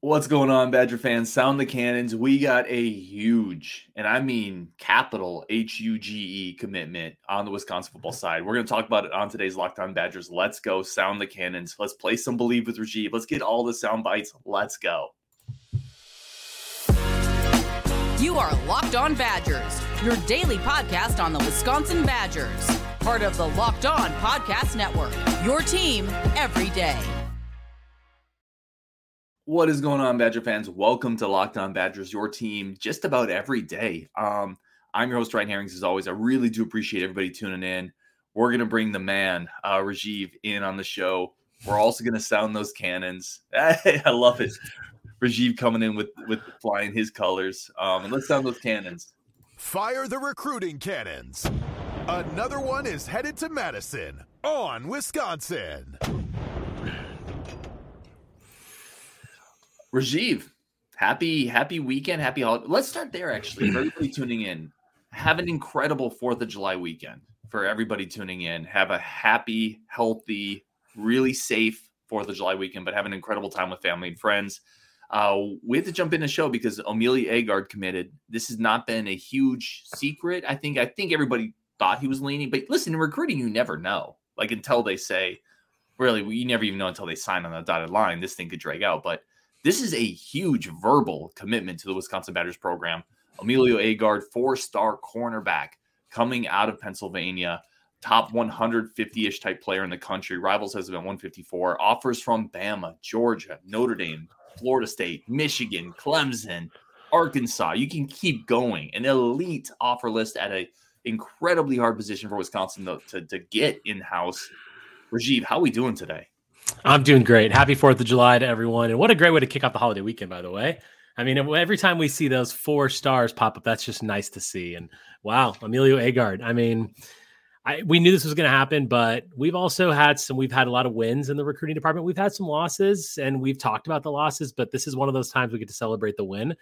What's going on, Badger fans? Sound the cannons. We got a huge, and I mean capital H U G E commitment on the Wisconsin football side. We're going to talk about it on today's Locked On Badgers. Let's go, sound the cannons. Let's play some Believe with Rajiv. Let's get all the sound bites. Let's go. You are Locked On Badgers, your daily podcast on the Wisconsin Badgers, part of the Locked On Podcast Network. Your team every day. What is going on, Badger fans? Welcome to Locked On Badgers, your team just about every day. Um, I'm your host, Ryan Herrings. As always, I really do appreciate everybody tuning in. We're going to bring the man, uh, Rajiv, in on the show. We're also going to sound those cannons. I love it. Rajiv coming in with with flying his colors. Um, and let's sound those cannons. Fire the recruiting cannons. Another one is headed to Madison on Wisconsin. Rajiv, happy happy weekend, happy holiday. Let's start there. Actually, for everybody tuning in, have an incredible Fourth of July weekend. For everybody tuning in, have a happy, healthy, really safe Fourth of July weekend, but have an incredible time with family and friends. Uh, we have to jump in the show because Omillio Agard committed. This has not been a huge secret. I think I think everybody thought he was leaning, but listen, in recruiting, you never know. Like until they say, really, you never even know until they sign on the dotted line. This thing could drag out, but this is a huge verbal commitment to the Wisconsin Badgers program. Omillio Agard, four star cornerback coming out of Pennsylvania, top 150 ish type player in the country. Rivals has been 154. Offers from Bama, Georgia, Notre Dame, Florida State, Michigan, Clemson, Arkansas. You can keep going. An elite offer list at an incredibly hard position for Wisconsin to, to, to get in house. Rajiv, how are we doing today? I'm doing great. Happy 4th of July to everyone. And what a great way to kick off the holiday weekend, by the way. I mean, every time we see those four stars pop up, that's just nice to see. And wow, Omillio Agard. I mean, I, we knew this was going to happen, but we've also had some, we've had a lot of wins in the recruiting department. We've had some losses and we've talked about the losses, but this is one of those times we get to celebrate the win.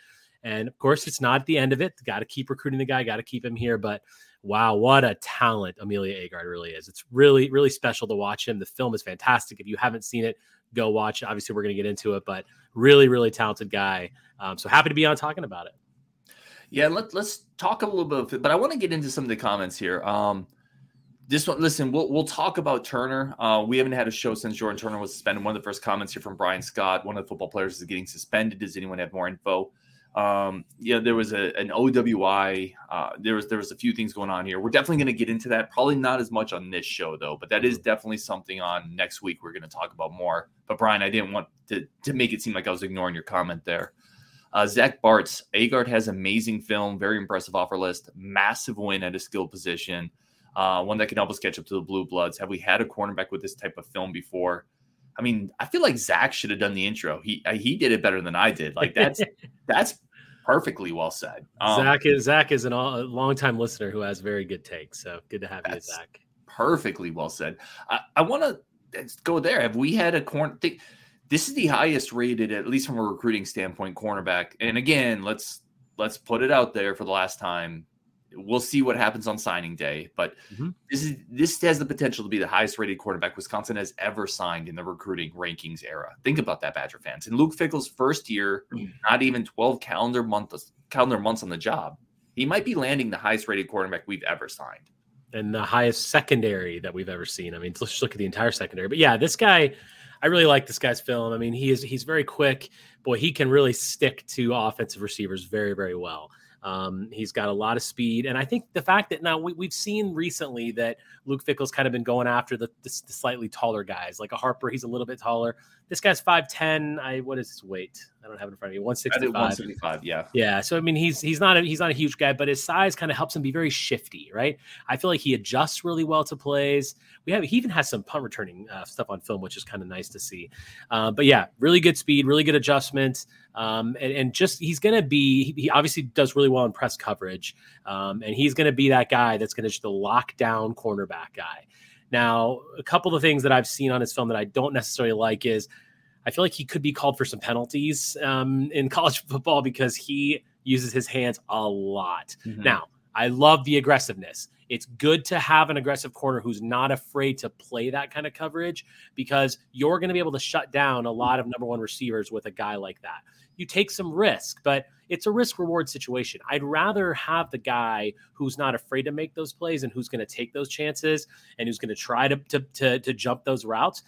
And of course, it's not the end of it. Got to keep recruiting the guy, got to keep him here. But wow, what a talent Omillio Agard really is. It's really, really special to watch him. The film is fantastic. If you haven't seen it, go watch it. Obviously, we're going to get into it, but really, really talented guy. Um, so happy to be on talking about it. Yeah, let, let's talk a little bit of it, but I want to get into some of the comments here. Um, this one, listen, we'll we'll talk about Turner. Uh, we haven't had a show since Jordan Turner was suspended. One of the first comments here from Brian Scott, one of the football players is getting suspended. Does anyone have more info? Um, yeah, there was a, an OWI. Uh, there was there was a few things going on here. We're definitely going to get into that. Probably not as much on this show though, but that is definitely something on next week. We're going to talk about more. But Brian, I didn't want to to make it seem like I was ignoring your comment there. Uh, Zach Bartz, Agard has amazing film, very impressive offer list, massive win at a skill position, uh, one that can help us catch up to the Blue Bloods. Have we had a cornerback with this type of film before? I mean, I feel like Zach should have done the intro. He uh, he did it better than I did. Like that's that's perfectly well said. Um, Zach is Zach is an, a longtime listener who has very good takes. So good to have you, Zach. Perfectly well said. I, I want to go there. Have we had a corner? This is the highest rated, at least from a recruiting standpoint, cornerback. And again, let's let's put it out there for the last time we'll see what happens on signing day. But mm-hmm. this is this has the potential to be the highest rated quarterback Wisconsin has ever signed in the recruiting rankings era. Think about that, Badger fans. In Luke Fickell's first year, mm. not even 12 calendar months calendar months on the job, he might be landing the highest rated quarterback we've ever signed. And the highest secondary that we've ever seen. I mean, let's just look at the entire secondary. But yeah, this guy, I really like this guy's film. I mean, he is he's very quick. Boy, he can really stick to offensive receivers very, very well. Um, he's got a lot of speed, and I think the fact that now we, have seen recently that Luke Fickell's kind of been going after the, the, the, slightly taller guys, like a Harper. He's a little bit taller. This guy's five ten. I what is his weight? I don't have it in front of me. One sixty five. One seventy five. Yeah. Yeah. So I mean, he's he's not a, he's not a huge guy, but his size kind of helps him be very shifty, right? I feel like he adjusts really well to plays. We have he even has some punt returning uh, stuff on film, which is kind of nice to see. Uh, but yeah, really good speed, really good adjustments. Um, and, and, just he's going to be he obviously does really well in press coverage, um, and he's going to be that guy that's going to just the lockdown cornerback guy. Now, a couple of things that I've seen on his film that I don't necessarily like is I feel like he could be called for some penalties um, in college football because he uses his hands a lot. Mm-hmm. Now, I love the aggressiveness. it's good to have an aggressive corner who's not afraid to play that kind of coverage because you're going to be able to shut down a lot of number one receivers with a guy like that. You take some risk, but it's a risk reward situation. I'd rather have the guy who's not afraid to make those plays and who's going to take those chances and who's going to try to, to, to, jump those routes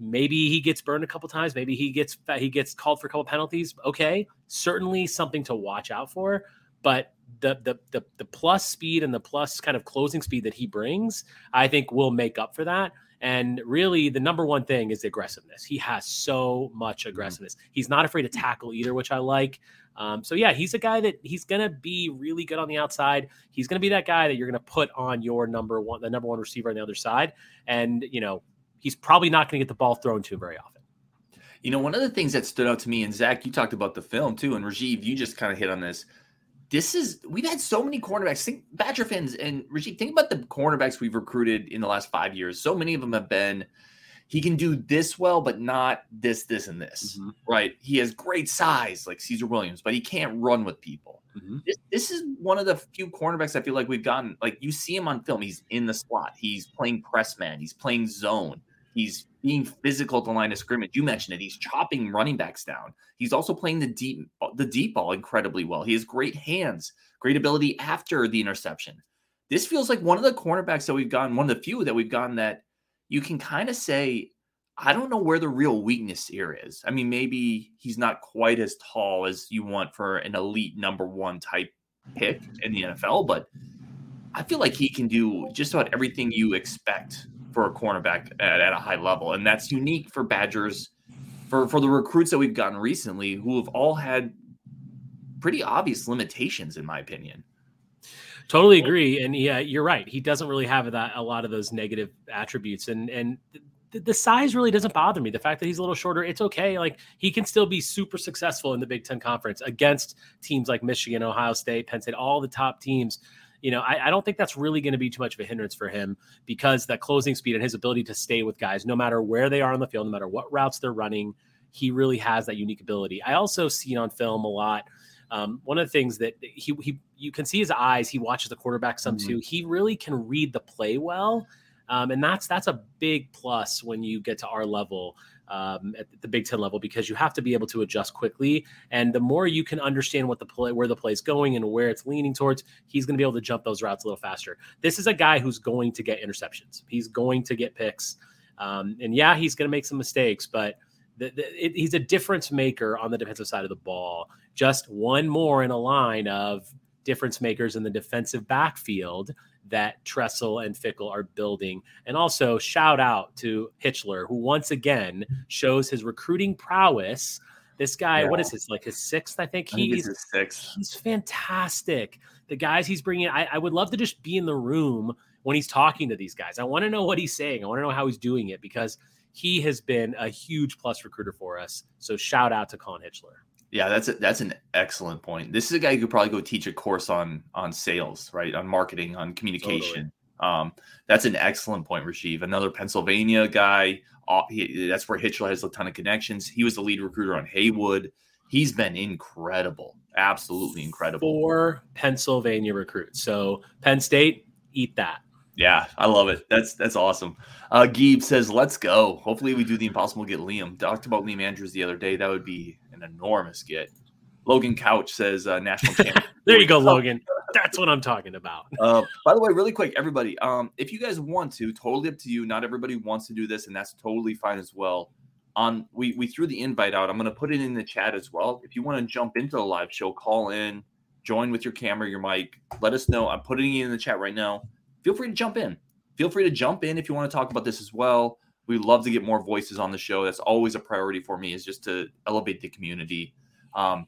maybe he gets burned a couple times maybe he gets he gets called for a couple penalties okay certainly something to watch out for but the, the the the plus speed and the plus kind of closing speed that he brings, I think will make up for that. And really, the number one thing is aggressiveness. He has so much mm-hmm. aggressiveness. He's not afraid to tackle either, which I like. Um, so yeah, he's a guy that he's gonna be really good on the outside. He's gonna be that guy that you're gonna put on your number one, the number one receiver on the other side. And you know, he's probably not gonna get the ball thrown to him very often. You know, one of the things that stood out to me, and Zach, you talked about the film too, and Rajiv, you just kind of hit on this this is we've had so many cornerbacks. Think Badger fans and Rajiv, think about the cornerbacks we've recruited in the last five years. So many of them have been he can do this well, but not this, this, and this. Mm-hmm. Right. He has great size like Caesar Williams, but he can't run with people. Mm-hmm. This, this is one of the few cornerbacks I feel like we've gotten. Like you see him on film, he's in the slot, he's playing press man, he's playing zone. He's being physical at the line of scrimmage. You mentioned it. He's chopping running backs down. He's also playing the deep the deep ball incredibly well. He has great hands, great ability after the interception. This feels like one of the cornerbacks that we've gotten, one of the few that we've gotten that you can kind of say, I don't know where the real weakness here is. I mean, maybe he's not quite as tall as you want for an elite number one type pick in the NFL, but I feel like he can do just about everything you expect for a cornerback at, at a high level. And that's unique for Badgers, for, for the recruits that we've gotten recently, who have all had pretty obvious limitations, in my opinion. Totally agree, and yeah, you're right. He doesn't really have that a lot of those negative attributes, and and the, the, size really doesn't bother me. The fact that he's a little shorter, it's okay. Like he can still be super successful in the Big Ten Conference against teams like Michigan, Ohio State, Penn State, all the top teams you know, I, I don't think that's really going to be too much of a hindrance for him because that closing speed and his ability to stay with guys, no matter where they are on the field, no matter what routes they're running, he really has that unique ability. I also see it on film a lot. Um, one of the things that he, he you can see his eyes. He watches the quarterback some mm-hmm. too. He really can read the play well, um, and that's that's a big plus when you get to our level um, at the Big Ten level because you have to be able to adjust quickly. And the more you can understand what the play, where the play is going and where it's leaning towards, he's going to be able to jump those routes a little faster. This is a guy who's going to get interceptions. He's going to get picks. Um, and yeah, he's going to make some mistakes, but the, the, it, he's a difference maker on the defensive side of the ball. Just one more in a line of difference makers in the defensive backfield that Tressel and Fickell are building. And also, shout out to Hitschler, who once again shows his recruiting prowess. This guy, yeah. what is this? Like his sixth, I think. I he's think sixth. He's fantastic. The guys he's bringing, I, I would love to just be in the room when he's talking to these guys. I want to know what he's saying. I want to know how he's doing it because he has been a huge plus recruiter for us. So shout out to Colin Hitschler. Yeah, that's a, that's an excellent point. This is a guy who could probably go teach a course on on sales, right? On marketing, on communication. Totally. Um, that's an excellent point, Rajiv. Another Pennsylvania guy. Uh, he, that's where Hitschler has a ton of connections. He was the lead recruiter on Heywood. He's been incredible, absolutely incredible. Four Pennsylvania recruits. So Penn State, eat that. Yeah, I love it. That's that's awesome. Uh Geeb says, let's go. Hopefully we do the impossible get Liam. Talked about Liam Andrews the other day. That would be an enormous get. Logan Couch says uh, national champion. there you go, Logan. That's what I'm talking about. Uh, by the way, really quick, everybody, um, if you guys want to, totally up to you. Not everybody wants to do this, and that's totally fine as well. On we we threw the invite out. I'm going to put it in the chat as well. If you want to jump into the live show, call in, join with your camera, your mic. Let us know. I'm putting it in the chat right now feel free to jump in. Feel free to jump in if you want to talk about this as well. We love to get more voices on the show. That's always a priority for me is just to elevate the community. Um,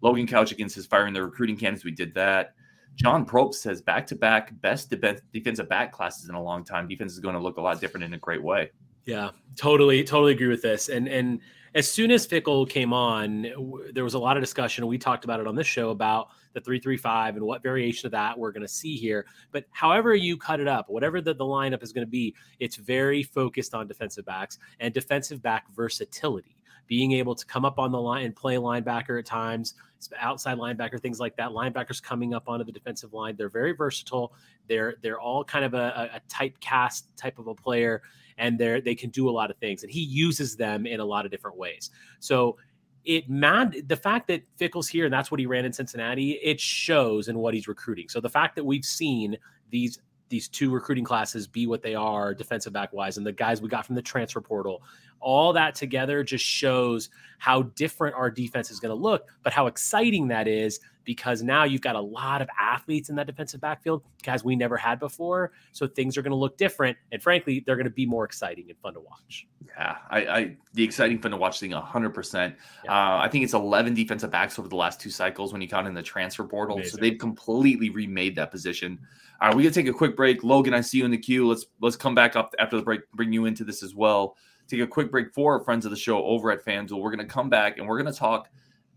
Logan Couch against his firing the recruiting candidates. We did that. John Probst says back to back best defensive back classes in a long time. Defense is going to look a lot different in a great way. Yeah, totally, totally agree with this. And and as soon as Fickell came on, there was a lot of discussion. We talked about it on this show about the 335 and what variation of that we're going to see here. But however you cut it up, whatever the, the lineup is going to be, it's very focused on defensive backs and defensive back versatility being able to come up on the line and play linebacker at times, outside linebacker, things like that. Linebackers coming up onto the defensive line. They're very versatile. They're they're all kind of a, a typecast type of a player, and they're they can do a lot of things. And he uses them in a lot of different ways. So it man the fact that Fickell's here and that's what he ran in Cincinnati, it shows in what he's recruiting. So the fact that we've seen these these two recruiting classes be what they are defensive back wise and the guys we got from the transfer portal. All that together just shows how different our defense is going to look but how exciting that is because now you've got a lot of athletes in that defensive backfield guys we never had before. So things are going to look different and frankly they're going to be more exciting and fun to watch. Yeah i, I the exciting fun to watch thing 100% yeah. uh, i think it's 11 defensive backs over the last two cycles when you count in the transfer portal. Amazing. so they've completely remade that position all right, we're gonna take a quick break. Logan, I see you in the queue. Let's let's come back up after the break, bring you into this as well. Take a quick break for our friends of the show over at FanDuel. We're gonna come back and we're gonna talk.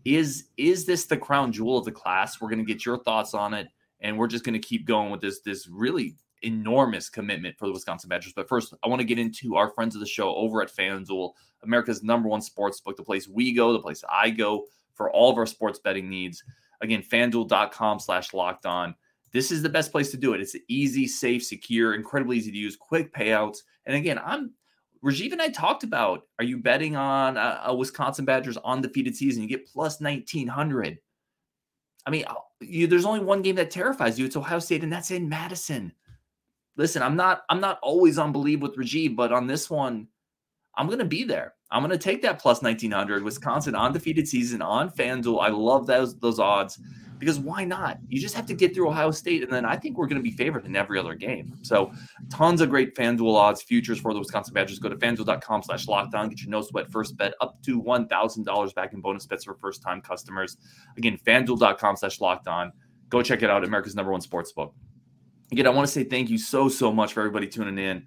Is is this the crown jewel of the class? We're gonna get your thoughts on it, and we're just gonna keep going with this this really enormous commitment for the Wisconsin Badgers. But first, I want to get into our friends of the show over at FanDuel, America's number one sports book, the place we go, the place I go for all of our sports betting needs. Again, fanduel.com slash locked on. This is the best place to do it. It's easy, safe, secure, incredibly easy to use, quick payouts. And again, I'm Rajiv and I talked about are you betting on a, a Wisconsin Badgers undefeated season? You get plus 1900. I mean, you, there's only one game that terrifies you. It's Ohio State, and that's in Madison. Listen, I'm not I'm not always on believe with Rajiv, but on this one, I'm gonna be there. I'm gonna take that plus 1900 Wisconsin undefeated season on FanDuel. I love those those odds because why not? You just have to get through Ohio State, and then I think we're going to be favored in every other game. So, tons of great FanDuel odds, futures for the Wisconsin Badgers. Go to fanduel.com slash lockdown. Get your no sweat first bet up to $1,000 back in bonus bets for first time customers. Again, fanduel.com slash lockdown. Go check it out, America's number one sports book. Again, I want to say thank you so, so much for everybody tuning in.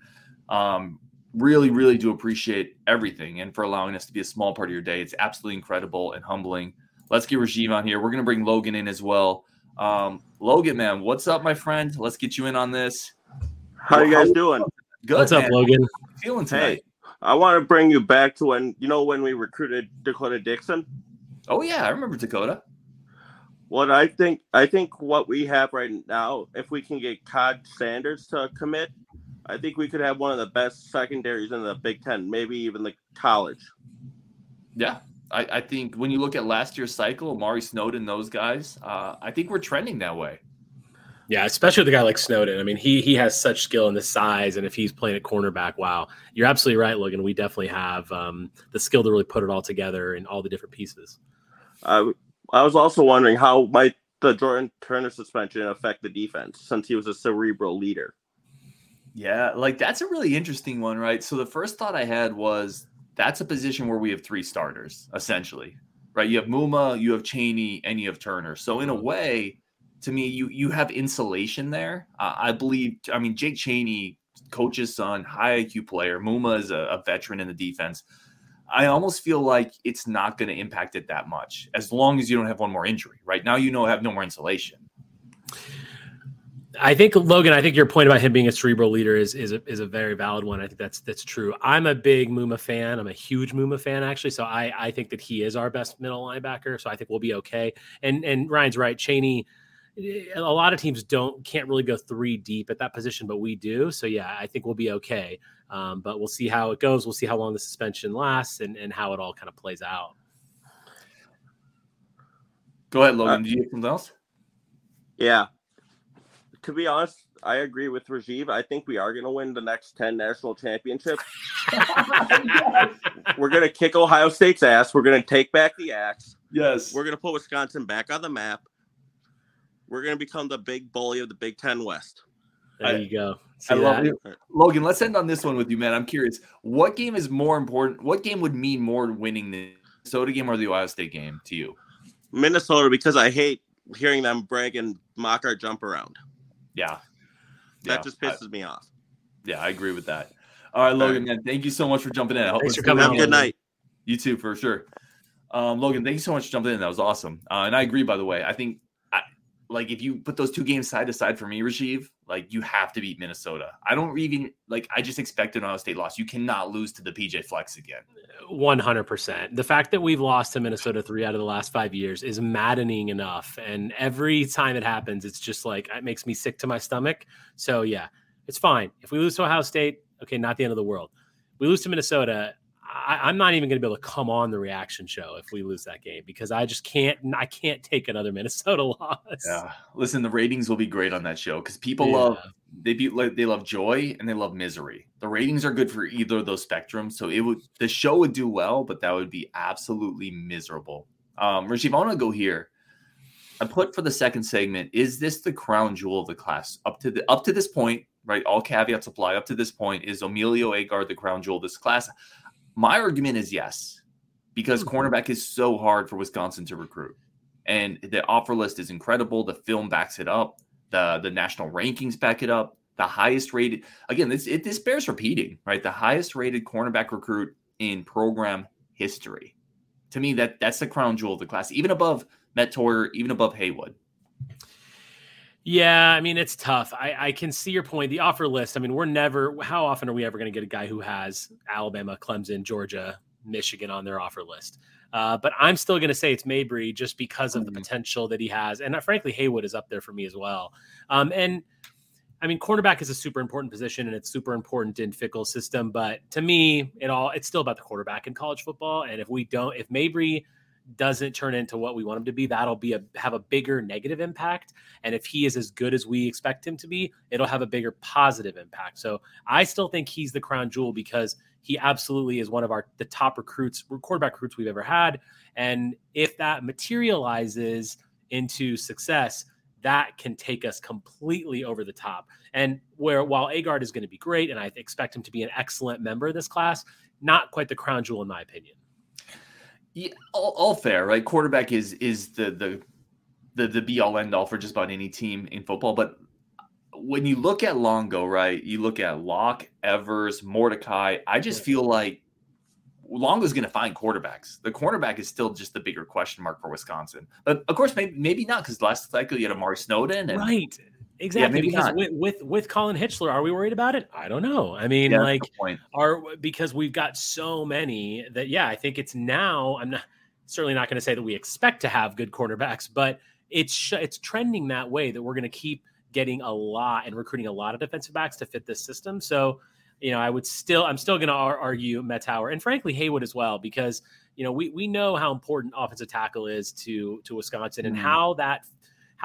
Um, really, really do appreciate everything and for allowing us to be a small part of your day. It's absolutely incredible and humbling. Let's get Rajiv on here. We're going to bring Logan in as well. Um, Logan, man, what's up, my friend? Let's get you in on this. How you guys doing? Good. What's man. up, Logan? Feeling tonight? Hey, I want to bring you back to when you know when we recruited Dakota Dixon. Oh yeah, I remember Dakota. What I think, I think what we have right now, if we can get Cod Sanders to commit, I think we could have one of the best secondaries in the Big Ten, maybe even the college. Yeah, I, I, think when you look at last year's cycle, Amare Snowden, those guys, uh, I think we're trending that way. Yeah, especially with a guy like Snowden. I mean, he he has such skill and the size, and if he's playing at cornerback, wow, you're absolutely right, Logan. We definitely have um, the skill to really put it all together and all the different pieces. I I was also wondering how might the Jordan Turner suspension affect the defense since he was a cerebral leader. Yeah, like that's a really interesting one, right? So the first thought I had was that's a position where we have three starters essentially, right? You have Muma, you have Chaney, and you have Turner. So in a mm-hmm. way, to me, you you have insulation there. Uh, I believe. I mean, Jake Chaney, coach's son, high IQ player. Muma is a, a veteran in the defense. I almost feel like it's not going to impact it that much as long as you don't have one more injury. Right now, you know, have no more insulation. I think Logan. I think your point about him being a cerebral leader is is a, is a very valid one. I think that's that's true. I'm a big Muma fan. I'm a huge Muma fan actually. So I I think that he is our best middle linebacker. So I think we'll be okay. And and Ryan's right. Chaney, A lot of teams don't can't really go three deep at that position, but we do. So yeah, I think we'll be okay. Um, but we'll see how it goes. We'll see how long the suspension lasts and and how it all kind of plays out. Go ahead, Logan. Uh, Do you have something else? Yeah, to be honest, I agree with Rajiv. I think we are going to win the next 10 national championships. We're going to kick Ohio State's ass. We're going to take back the axe. Yes. We're going to put Wisconsin back on the map. We're going to become the big bully of the Big Ten West. There you go. See I love it. Logan, let's end on this one with you, man. I'm curious. What game is more important? What game would mean more winning the Minnesota game or the Ohio State game to you? Minnesota, because I hate hearing them brag and mock our jump around. Yeah. That yeah. just pisses I, me off. Yeah, I agree with that. All right, Logan, man, thank you so much for jumping in. I hope Thanks for coming. Have a good night. You too, for sure. Um, Logan, thank you so much for jumping in. That was awesome. Uh, and I agree, by the way. I think, I, like, if you put those two games side to side for me, Rajiv, Like you have to beat Minnesota. I don't even like. I just expect an Ohio State loss. You cannot lose to the PJ Flecks again. One hundred percent. The fact that we've lost to Minnesota three out of the last five years is maddening enough, and every time it happens, it's just like it makes me sick to my stomach. So yeah, it's fine if we lose to Ohio State. Okay, not the end of the world. We lose to Minnesota. I, am not even going to be able to come on the reaction show if we lose that game because I just can't. I can't take another Minnesota loss. Yeah, listen, the ratings will be great on that show because people yeah. love they be they love joy and they love misery. The ratings are good for either of those spectrums, so it would the show would do well, but that would be absolutely miserable. Um, Rajiv, I want to go here. I put for the second segment: Is this the crown jewel of the class up to the up to this point? Right, all caveats apply. Up to this point, is Omillio Agard the crown jewel of this class? My argument is yes, because mm-hmm. cornerback is so hard for Wisconsin to recruit. And the offer list is incredible. The film backs it up. The the national rankings back it up. The highest rated again, this it, this bears repeating, right? The highest rated cornerback recruit in program history. To me, that that's the crown jewel of the class, even above Mettauer, even above Heywood. Yeah, I mean it's tough. I, I can see your point. The offer list. I mean, we're never. How often are we ever going to get a guy who has Alabama, Clemson, Georgia, Michigan on their offer list? Uh, but I'm still going to say it's Mabrey just because of the mm-hmm. potential that he has, and uh, frankly, Heywood is up there for me as well. Um, and I mean, cornerback is a super important position, and it's super important in Fickell's system. But to me, it all it's still about the quarterback in college football. And if we don't, if Mabry doesn't turn into what we want him to be, that'll be a have a bigger negative impact. And if he is as good as we expect him to be, it'll have a bigger positive impact. So I still think he's the crown jewel because he absolutely is one of our the top recruits, quarterback recruits we've ever had. And if that materializes into success, that can take us completely over the top. And where while Agard is going to be great, and I expect him to be an excellent member of this class, not quite the crown jewel in my opinion. Yeah, all, all, fair, right? Quarterback is is the the the the be all end all for just about any team in football. But when you look at Longo, right? You look at Locke, Evers, Mordecai. I just feel like Longo's going to find quarterbacks. The cornerback is still just the bigger question mark for Wisconsin. But of course, maybe maybe not because last cycle you had Amare Snowden, and right? Exactly. Yeah, because with, with, with Colin Hitschler, are we worried about it? I don't know. I mean, yeah, like, are because we've got so many that yeah, I think it's now. I'm not certainly not going to say that we expect to have good quarterbacks, but it's it's trending that way that we're going to keep getting a lot and recruiting a lot of defensive backs to fit this system. So, you know, I would still I'm still going to argue Mettauer and frankly Heywood as well because you know we we know how important offensive tackle is to to Wisconsin and mm-hmm. how that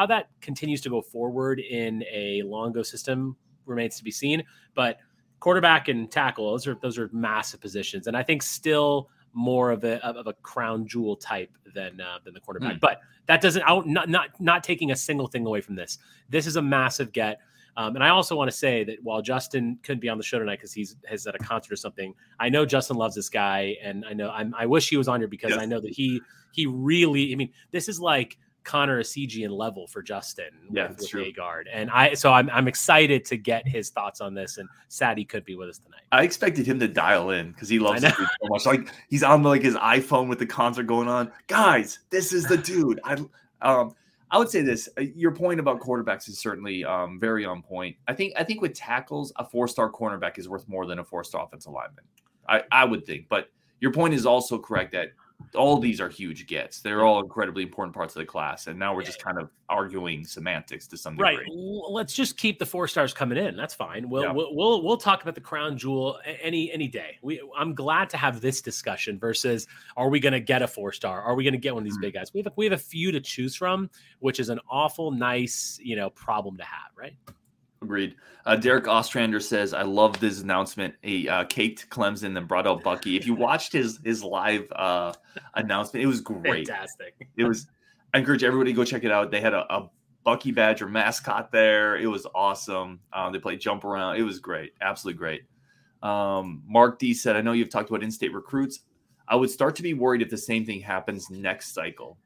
how that continues to go forward in a Longo system remains to be seen. But quarterback and tackle, those are those are massive positions, and I think still more of a of a crown jewel type than uh, than the quarterback. Mm. But that doesn't out not not not taking a single thing away from this. This is a massive get. Um, and I also want to say that while Justin couldn't be on the show tonight because he's has at a concert or something, I know Justin loves this guy, and I know I'm, i wish he was on here because yes. I know that he he really. I mean, this is like Connor Essegian level for Justin yeah, with, with Agard. And I so I'm I'm excited to get his thoughts on this and sad he could be with us tonight. I expected him to dial in because he loves it so much. Like he's on like his iPhone with the concert going on. Guys, this is the dude. I um I would say this. Uh, your point about quarterbacks is certainly um, very on point. I think I think with tackles, a four-star cornerback is worth more than a four-star offensive lineman. I, I would think, but your point is also correct that all these are huge gets. They're all incredibly important parts of the class, and now we're just kind of arguing semantics to some degree. Right. Let's just keep the four stars coming in. That's fine. We'll yeah. we'll, we'll, we'll talk about the crown jewel any any day. We I'm glad to have this discussion versus are we going to get a four star? Are we going to get one of these mm-hmm. big guys? We have we have a few to choose from, which is an awful nice you know problem to have. Right. Agreed. Uh, Derek Ostrander says, "I love this announcement. He uh, caked Clemson and brought out Bucky. If you watched his his live uh, announcement, it was great. Fantastic. It was. I encourage everybody to go check it out. They had a, a Bucky Badger mascot there. It was awesome. Um, they played jump around. It was great. Absolutely great. Um, Mark D said, "I know you've talked about in-state recruits. I would start to be worried if the same thing happens next cycle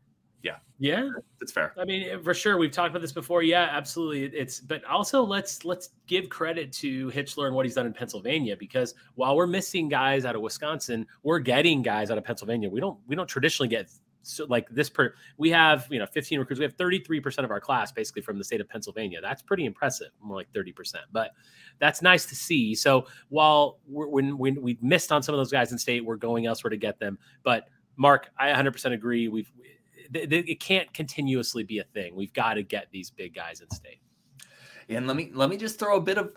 yeah. Yeah? That's fair. I mean for sure we've talked about this before. Yeah absolutely. It's but also let's let's give credit to hitschler and what he's done in pennsylvania because while we're missing guys out of wisconsin we're getting guys out of pennsylvania. We don't we don't traditionally get so like this per we have you know 15 recruits. We have 33% of our class basically from the state of pennsylvania. That's pretty impressive more like 30% but that's nice to see. So while we're, when, when we've missed on some of those guys in state we're going elsewhere to get them. But mark i 100% agree. We've it can't continuously be a thing we've got to get these big guys in state and let me let me just throw a bit of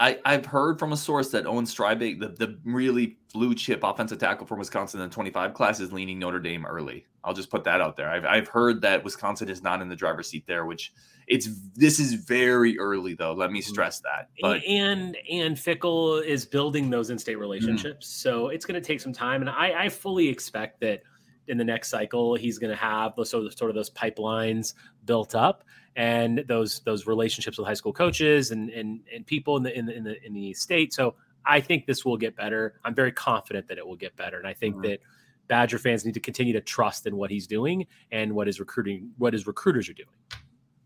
I, I've heard from a source that Owen Strebig, the, the really blue chip offensive tackle from Wisconsin in the 25 class, is leaning Notre Dame early. I'll just put that out there. I've, I've heard that Wisconsin is not in the driver's seat there, which it's this is very early though. Let me mm. stress that. But and and Fickell is building those in-state relationships, mm-hmm. so it's going to take some time. And I, I fully expect that in the next cycle he's going to have those sort of, sort of those pipelines built up and those those relationships with high school coaches and and, and people in the, in the in the in the state. So I think this will get better. I'm very confident that it will get better, and I think mm-hmm. that Badger fans need to continue to trust in what he's doing and what his recruiting what his recruiters are doing.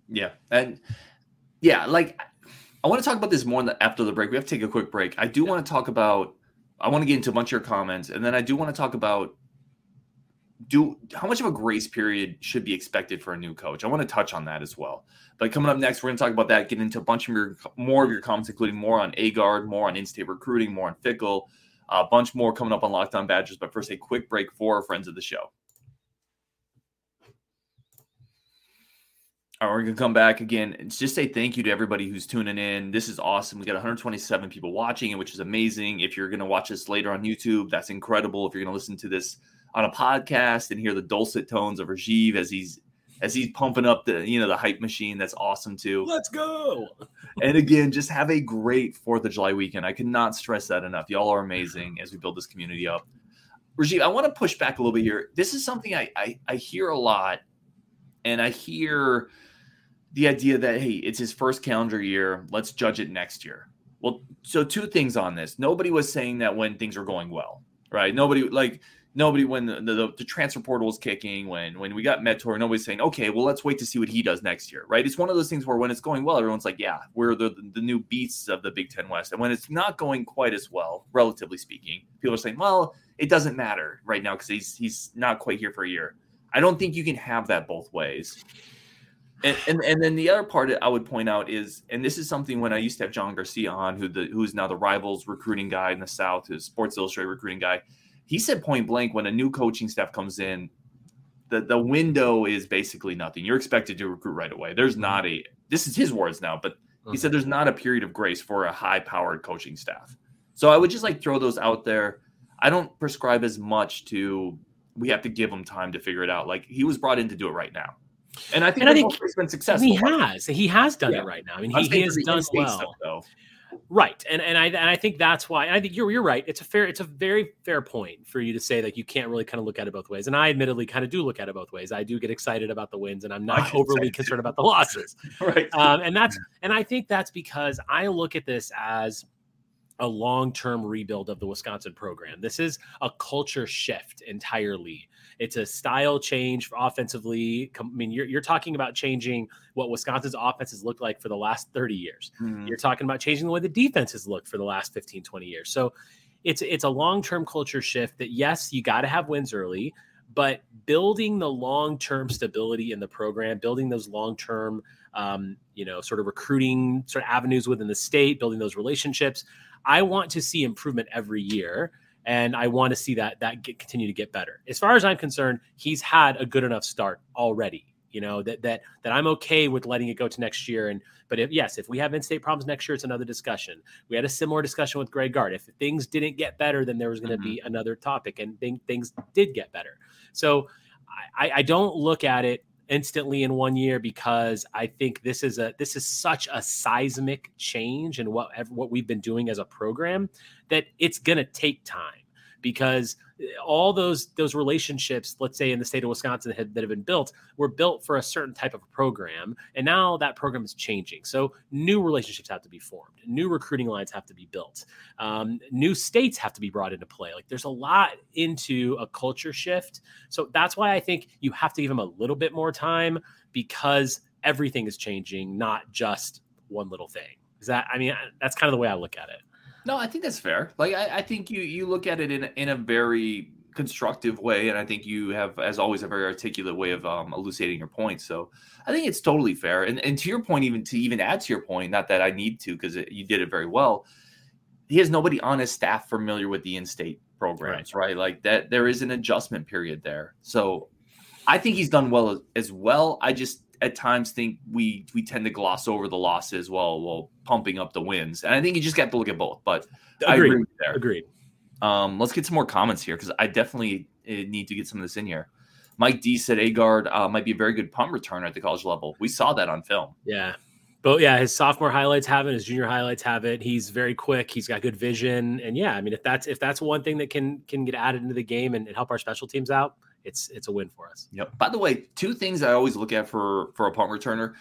Yeah, and yeah, like I want to talk about this more the, after the break. We have to take a quick break. I do yeah. want to talk about. I want to get into a bunch of your comments, and then I do want to talk about do how much of a grace period should be expected for a new coach? I want to touch on that as well. But coming up next, we're going to talk about that, get into a bunch of your more of your comments, including more on Agard, more on in-state recruiting, more on Fickell, a bunch more coming up on Locked On Badgers. But first, a quick break for our friends of the show. All right, we're gonna come back again and just say thank you to everybody who's tuning in. This is awesome. We got 127 people watching, it, which is amazing. If you're gonna watch this later on YouTube, that's incredible. If you're gonna listen to this on a podcast and hear the dulcet tones of Rajiv as he's as he's pumping up the you know the hype machine. That's awesome too. Let's go. and again, just have a great Fourth of July weekend. I cannot stress that enough. Y'all are amazing as we build this community up. Rajiv, I want to push back a little bit here. This is something I, I, I hear a lot, and I hear the idea that hey, it's his first calendar year. Let's judge it next year. Well, so two things on this. Nobody was saying that when things were going well, right? Nobody like nobody when the, the, the, transfer portal was kicking when when we got Mettauer, nobody's saying okay well let's wait to see what he does next year right? It's one of those things where when it's going well everyone's like yeah we're the the new beasts of the big ten west. And when it's not going quite as well relatively speaking people are saying well it doesn't matter right now because he's he's not quite here for a year. I don't think you can have that both ways. And, and and then the other part I would point out is, and this is something when I used to have John Garcia on, who the who's now the rivals recruiting guy in the South, who's Sports Illustrated recruiting guy he said point blank when a new coaching staff comes in, the, the window is basically nothing. You're expected to recruit right away. There's mm-hmm. not a this is his words now, but he said there's not a period of grace for a high powered coaching staff. So I would just like throw those out there. I don't prescribe as much to we have to give him time to figure it out. Like he was brought in to do it right now. And I think, and I think he's been successful. He has. He has done yeah. it right now. I mean, he, he has done well. Stuff, Right, and and I and I think that's why I think you're you're right. It's a fair, it's a very fair point for you to say that you can't really kind of look at it both ways. And I admittedly kind of do look at it both ways. I do get excited about the wins, and I'm not overly concerned about the losses. right, um, and that's and I think that's because I look at this as a long-term rebuild of the Wisconsin program. This is a culture shift entirely. It's a style change offensively. I mean, you're, you're talking about changing what Wisconsin's offenses looked like for the last 30 years. Mm-hmm. You're talking about changing the way the defense has looked for the last 15, 20 years. So it's it's a long-term culture shift that yes, you got to have wins early, but building the long-term stability in the program, building those long-term um, you know, sort of recruiting sort of avenues within the state, building those relationships. I want to see improvement every year and I want to see that that get, continue to get better. As far as I'm concerned, he's had a good enough start already. You know that that that I'm okay with letting it go to next year. And but if yes, if we have in-state problems next year, it's another discussion. We had a similar discussion with Greg Gard. If things didn't get better, then there was going to mm-hmm. be another topic, and things did get better. So I, I don't look at it instantly in one year because I think this is a this is such a seismic change in what what we've been doing as a program that it's going to take time because all those those relationships let's say in the state of wisconsin that, that have been built were built for a certain type of program and now that program is changing. So new relationships have to be formed new recruiting lines have to be built um, new states have to be brought into play. Like there's a lot into a culture shift. So that's why i think you have to give them a little bit more time because everything is changing not just one little thing. Is that i mean that's kind of the way i look at it no, I think that's fair. Like I, I think you you look at it in in a very constructive way, and I think you have, as always, a very articulate way of um, elucidating your points. So I think it's totally fair. And and to your point, even to even add to your point, not that I need to because you did it very well. He has nobody on his staff familiar with the in-state programs, right. right? Like that, there is an adjustment period there. So I think he's done well as well. I just at times think we we tend to gloss over the losses while while pumping up the wins, and I think you just got to look at both. But Agreed. I agree there. Agreed. Um, let's get some more comments here because I definitely eh, need to get some of this in here. Mike D said Agard uh, might be a very good punt returner at the college level. We saw that on film. Yeah. But yeah, his sophomore highlights have it, his junior highlights have it. He's very quick. He's got good vision, and yeah, I mean, if that's if that's one thing that can can get added into the game and, and help our special teams out, it's it's a win for us. Yep. By the way, two things I always look at for for a punt returner.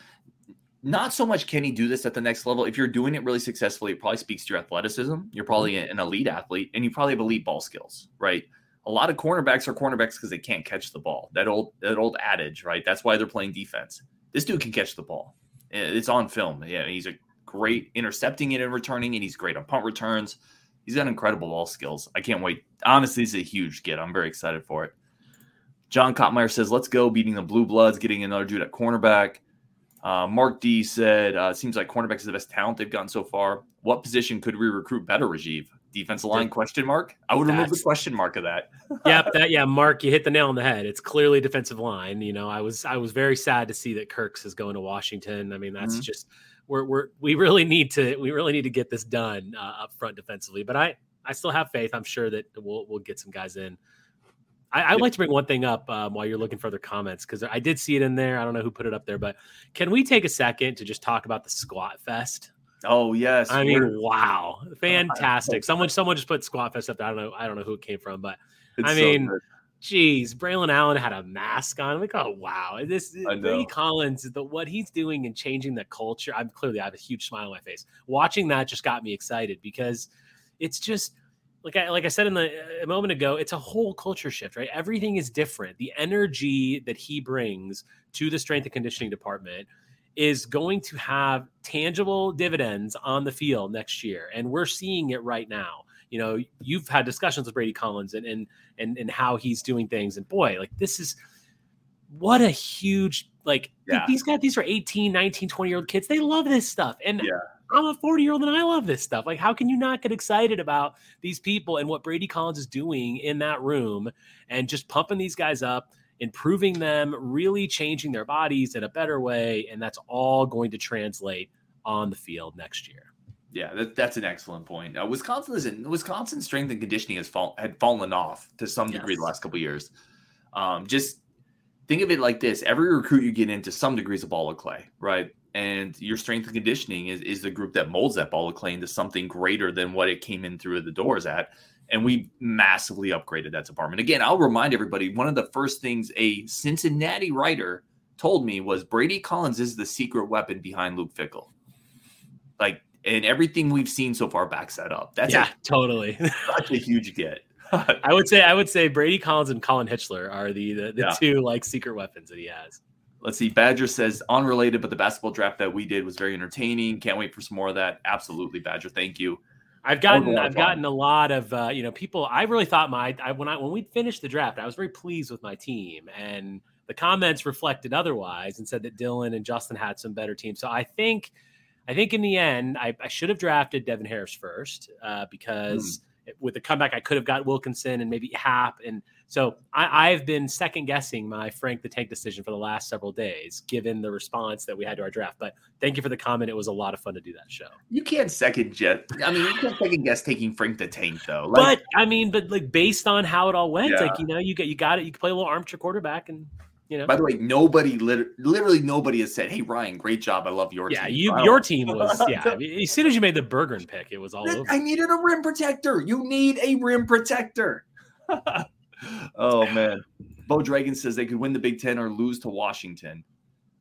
Not so much can he do this at the next level. If you're doing it really successfully, it probably speaks to your athleticism. You're probably mm-hmm. an elite athlete, and you probably have elite ball skills, right? A lot of cornerbacks are cornerbacks because they can't catch the ball. That old that old adage, right? That's why they're playing defense. This dude can catch the ball. It's on film. Yeah, he's a great intercepting it and returning, and he's great on punt returns. He's got incredible ball skills. I can't wait. Honestly, he's a huge get. I'm very excited for it. John Kottmeyer says, let's go beating the Blue Bloods, getting another dude at cornerback. Uh, Mark D said, uh, seems like cornerback is the best talent they've gotten so far. What position could we recruit better, Rajiv? Defensive line question mark? I would remove the question mark of that. yep, that yeah, Mark, you hit the nail on the head. It's clearly defensive line. You know, I was I was very sad to see that Kirks is going to Washington. I mean, that's mm-hmm. just we're we're we really need to we really need to get this done uh, up front defensively. But I I still have faith. I'm sure that we'll we'll get some guys in I, would like to bring one thing up um, while you're looking for other comments because I did see it in there. I don't know who put it up there, but can we take a second to just talk about the Squat Fest? Oh yes, I mean, wow, fantastic! Someone, someone just put Squat Fest up. There. I don't know, I don't know who it came from, but it's I mean, so geez, Braelon Allen had a mask on. I'm like, oh wow, this Brady Collins, the what he's doing and changing the culture. I'm clearly I have a huge smile on my face. Watching that just got me excited because it's just like I like I said in the a moment ago, it's a whole culture shift, right? Everything is different. The energy that he brings to the strength and conditioning department is going to have tangible dividends on the field next year, and we're seeing it right now. You know, you've had discussions with Brady Collins and and and, and how he's doing things, and boy, like this is what a huge like yeah. these guys these are 18 19 20 year old kids they love this stuff and yeah I'm a 40 year old and I love this stuff. Like, how can you not get excited about these people and what Brady Collins is doing in that room and just pumping these guys up, improving them, really changing their bodies in a better way? And that's all going to translate on the field next year. Yeah, that, that's an excellent point. Uh, Wisconsin is in Wisconsin strength and conditioning has fall, had fallen off to some degree yes. the last couple years. Um, just think of it like this: every recruit you get into some degrees a ball of clay, right? And your strength and conditioning is, is the group that molds that ball of clay into something greater than what it came in through the doors at. And we massively upgraded that department. Again, I'll remind everybody one of the first things a Cincinnati writer told me was Brady Collins is the secret weapon behind Luke Fickell Like, and everything we've seen so far backs that up. That's yeah, a, totally such a huge get. I would say I would say Brady Collins and Colin Hitschler are the the, the yeah. two like secret weapons that he has. Let's see. Badger says unrelated, but the basketball draft that we did was very entertaining. Can't wait for some more of that. Absolutely, Badger. Thank you. I've gotten I've gotten a lot of uh, you know people. I really thought my I, when I when we finished the draft, I was very pleased with my team, and the comments reflected otherwise and said that Dylan and Justin had some better teams. So I think I think in the end, I, I should have drafted Devin Harris first uh, because mm. with the comeback, I could have got Wilkinson and maybe Happ and so I, have been second guessing my Frank the Tank decision for the last several days, given the response that we had to our draft. But thank you for the comment. It was a lot of fun to do that show. You can't second guess. I mean, you can't second guess taking Frank the Tank though. Like, but I mean, but like based on how it all went, yeah. like you know, you get you got it. You can play a little armchair quarterback and. You know. By the way, nobody, literally literally nobody has said, "Hey Ryan, great job. I love your yeah, team." you, your team was yeah. as soon as you made the Bergeron pick, it was all over. I needed a rim protector. You need a rim protector. oh man. Bo Dragon says they could win the Big Ten or lose to Washington.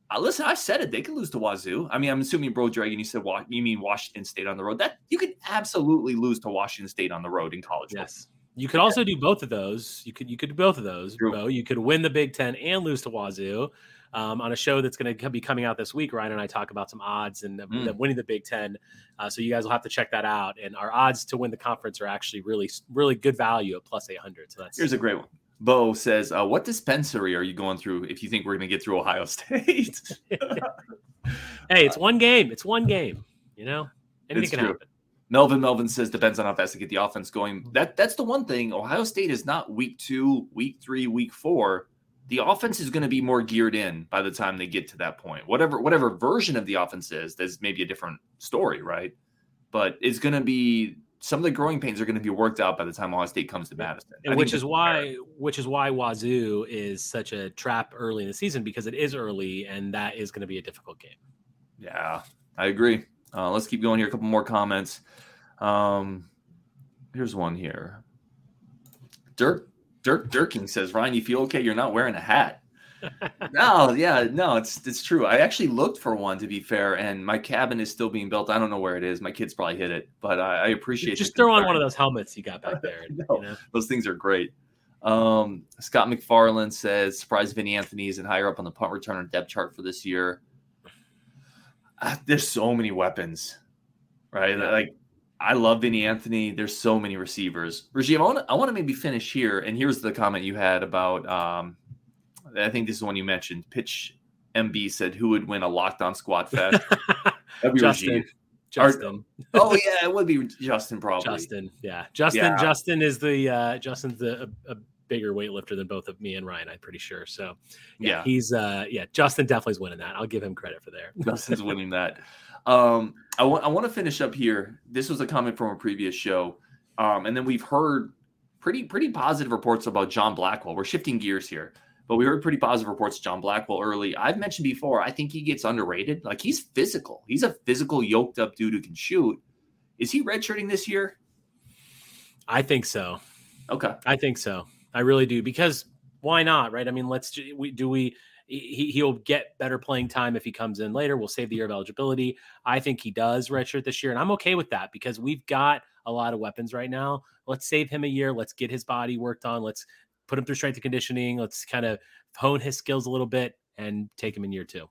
Uh, listen, I said it. They could lose to Wazoo. I mean, I'm assuming Bro Dragon. You said you mean Washington State on the road. That you could absolutely lose to Washington State on the road in college. Yes, you could also do both of those. You could you could do both of those. True. Bo. You could win the Big Ten and lose to Wazoo. um, on a show that's going to be coming out this week. Ryan and I talk about some odds and Mm. winning the Big Ten. Uh, so you guys will have to check that out. And our odds to win the conference are actually really, really good value at plus 800. So that's Here's a great one. Bo says, uh, "What dispensary are you going through if you think we're going to get through Ohio State?" hey, it's one game. It's one game. You know, anything It's can true. happen. Melvin Melvin says depends on how fast they get the offense going. Mm-hmm. That that's the one thing. Ohio State is not week two, week three, week four. The offense is going to be more geared in by the time they get to that point. Whatever whatever version of the offense is, there's maybe a different story, right? But it's going to be some of the growing pains are going to be worked out by the time Ohio State comes to Madison. And which is why which is why Wazoo is such a trap early in the season because it is early and that is going to be a difficult game. Yeah, I agree. Uh, let's keep going here. A couple more comments. Um, here's one here. Dirk Dirk Dirking says, Ryan, you feel okay? You're not wearing a hat. no, yeah, no, it's it's true. I actually looked for one to be fair, and my cabin is still being built. I don't know where it is. My kids probably hit it, but I, I appreciate it. Just throw on one of those helmets you got back there. No. you know? Those things are great. Um, Scott McFarland says, surprise Vinny Anthony isn't higher up on the punt returner depth chart for this year. Ah, there's so many weapons, right? Yeah. Like, I love Vinny Anthony. There's so many receivers. Rajiv, I want to I want to maybe finish here. And here's the comment you had about. Um, I think this is one you mentioned. Pitch MB said, "Who would win a Locked On squat fest?" That'd be Justin. Rajiv. Justin. Oh yeah, it would be Justin probably. Justin. Yeah. Justin Yeah. Justin is the uh Justin's the a, a bigger weightlifter than both of me and Ryan, I'm pretty sure. So Yeah. he's uh yeah, Justin definitely is winning that. I'll give him credit for there. Justin's winning that. Um, I want I want to finish up here. This was a comment from a previous show, um, and then we've heard pretty pretty positive reports about John Blackwell. We're shifting gears here, but we heard pretty positive reports of John Blackwell early. I've mentioned before. I think he gets underrated. Like he's physical. He's a physical, yoked up dude who can shoot. Is he redshirting this year? I think so. Okay. I think so. I really do because why not, right? I mean, let's we do we he he'll get better playing time if he comes in later. We'll save the year of eligibility. I think he does redshirt this year, and I'm okay with that because we've got a lot of weapons right now. Let's save him a year. Let's get his body worked on. Let's put him through strength and conditioning. Let's kind of hone his skills a little bit and take him in year two.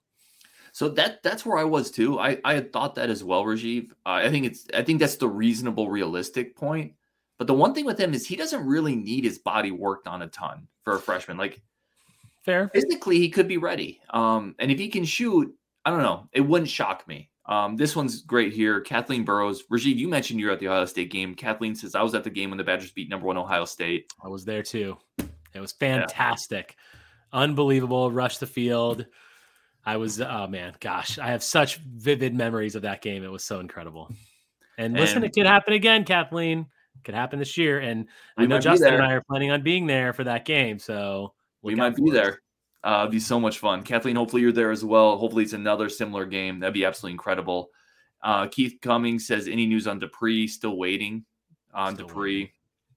So that that's where I was too. I I had thought that as well, Rajiv. Uh, I think it's I think that's the reasonable, realistic point. But the one thing with him is he doesn't really need his body worked on a ton for a freshman. Like Fair. physically, he could be ready. Um, and if he can shoot, I don't know, it wouldn't shock me. Um, this one's great here. Kathleen Burrows, Rajiv, you mentioned you're at the Ohio State game. Kathleen says I was at the game when the Badgers beat number one Ohio State. I was there too. It was fantastic. Unbelievable. Rush the field. I was, oh man, gosh, I have such vivid memories of that game. It was so incredible. And, listen, And- it could happen again, Kathleen. Could happen this year. And I know Justin and. I are planning on being there for that game. So we might be there. Uh, it'd be so much fun. Kathleen, hopefully you're there as well. Hopefully it's another similar game. That'd be absolutely incredible. Uh, Keith Cummings says, any news on Dupree? Still waiting on Still Dupree. waiting.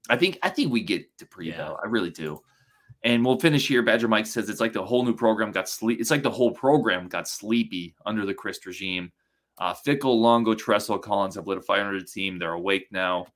I think I think we get Dupree Yeah. though. I really do. And we'll finish here. Badger Mike says it's like the whole new program got sleep. It's like the whole program got sleepy under the Chryst regime. Uh, Fickell, Longo, Tressel, Collins have lit a fire under the team. They're awake now.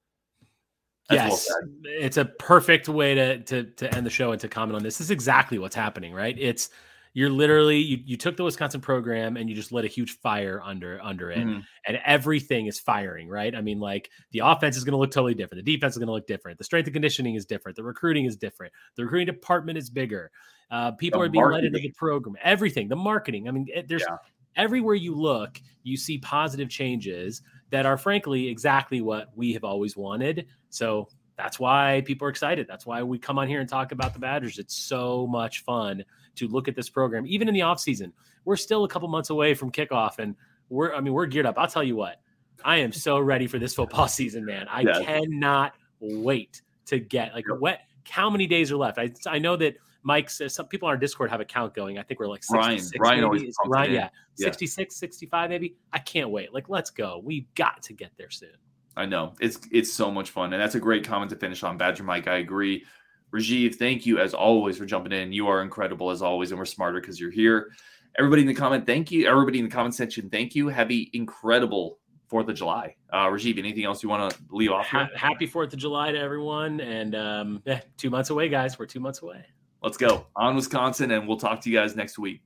That's yes, it's a perfect way to, to to end the show and to comment on this. This is exactly what's happening, right? It's you're literally you, you took the Wisconsin program and you just lit a huge fire under under it, Mhm. and everything is firing, right? I mean, like the offense is going to look totally different, the defense is going to look different, the strength and conditioning is different, the recruiting is different, the recruiting department is bigger, uh, people The are being led into the program, everything, the marketing. I mean, it, there's Yeah. everywhere you look, you see positive changes that are frankly exactly what we have always wanted. So that's why people are excited. That's why we come on here and talk about the Badgers. It's so much fun to look at this program, even in the offseason. We're still a couple months away from kickoff, and we're I mean, we're geared up. I'll tell you what, I am so ready for this football season, man. I Yeah. cannot wait to get like what how many days are left? I I know that Mike says some people on our Discord have a count going. I think we're like Ryan- 66 Ryan maybe. always Is- pumps it Ryan, yeah, Yeah. 66, 65 maybe. I can't wait. Like, let's go. We've got to get there soon. I know it's it's so much fun, and that's a great comment to finish on. Badger Mike, I agree. Rajiv, thank you as always for jumping in. You are incredible as always, and we're smarter because you're here. Everybody in the comment, thank you. Everybody in the comment section, thank you. Happy incredible Fourth of July. Uh, Rajiv, anything else you want to leave off? Ha- happy Fourth of July to everyone, and um, yeah, two months away, guys. We're two months away. Let's go on Wisconsin, and we'll talk to you guys next week.